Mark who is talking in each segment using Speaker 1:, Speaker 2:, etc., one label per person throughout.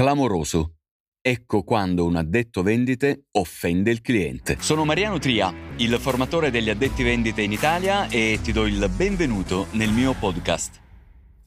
Speaker 1: Clamoroso. Ecco quando un addetto vendite offende il cliente. Sono Mariano Tria, il formatore degli addetti vendite in Italia e ti do il benvenuto nel mio podcast.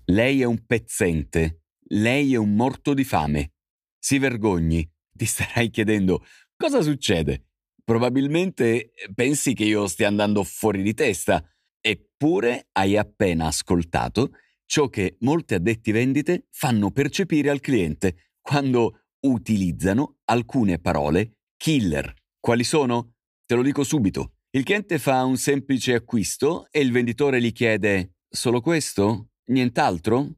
Speaker 1: Lei è un pezzente, lei è un morto di fame. Si vergogni. Ti starai chiedendo cosa succede. Probabilmente pensi che io stia andando fuori di testa, eppure hai appena ascoltato ciò che molti addetti vendite fanno percepire al cliente quando utilizzano alcune parole killer. Quali sono? Te lo dico subito. Il cliente fa un semplice acquisto e il venditore gli chiede solo questo? Nient'altro?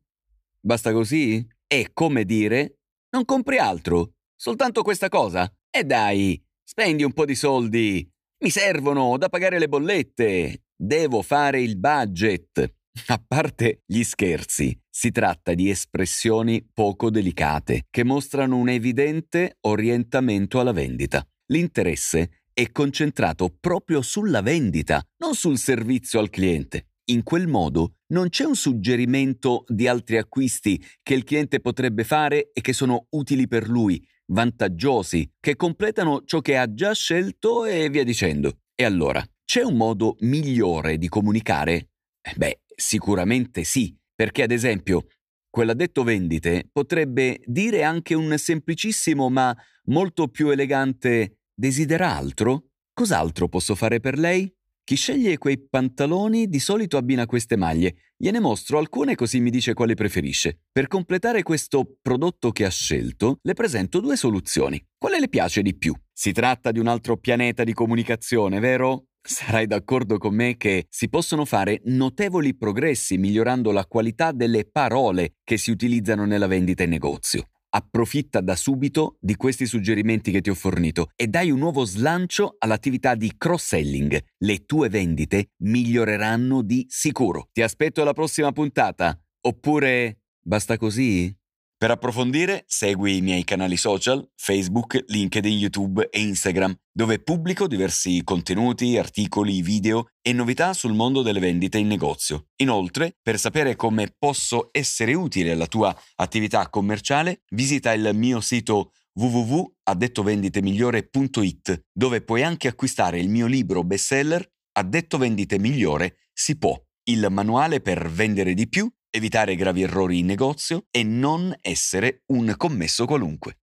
Speaker 1: Basta così? È come dire non compri altro, soltanto questa cosa. E dai, spendi un po' di soldi. Mi servono da pagare le bollette. Devo fare il budget. A parte gli scherzi, si tratta di espressioni poco delicate che mostrano un evidente orientamento alla vendita. L'interesse è concentrato proprio sulla vendita, non sul servizio al cliente. In quel modo non c'è un suggerimento di altri acquisti che il cliente potrebbe fare e che sono utili per lui, vantaggiosi, che completano ciò che ha già scelto e via dicendo. E allora, c'è un modo migliore di comunicare? Eh beh, Sicuramente sì, perché ad esempio quell'addetto vendite potrebbe dire anche un semplicissimo ma molto più elegante desidera altro? Cos'altro posso fare per lei? Chi sceglie quei pantaloni di solito abbina queste maglie. Gliene mostro alcune così mi dice quale preferisce. Per completare questo prodotto che ha scelto, le presento due soluzioni. Quale le piace di più? Si tratta di un altro pianeta di comunicazione, vero? Sarai d'accordo con me che si possono fare notevoli progressi migliorando la qualità delle parole che si utilizzano nella vendita in negozio. Approfitta da subito di questi suggerimenti che ti ho fornito e dai un nuovo slancio all'attività di cross-selling. Le tue vendite miglioreranno di sicuro. Ti aspetto alla prossima puntata. Oppure basta così? Per approfondire, segui i miei canali social, Facebook, LinkedIn, YouTube e Instagram, dove pubblico diversi contenuti, articoli, video e novità sul mondo delle vendite in negozio. Inoltre, per sapere come posso essere utile alla tua attività commerciale, visita il mio sito www.addettovenditemigliore.it, dove puoi anche acquistare il mio libro bestseller Addetto vendite migliore si può, il manuale per vendere di più evitare gravi errori in negozio e non essere un commesso qualunque.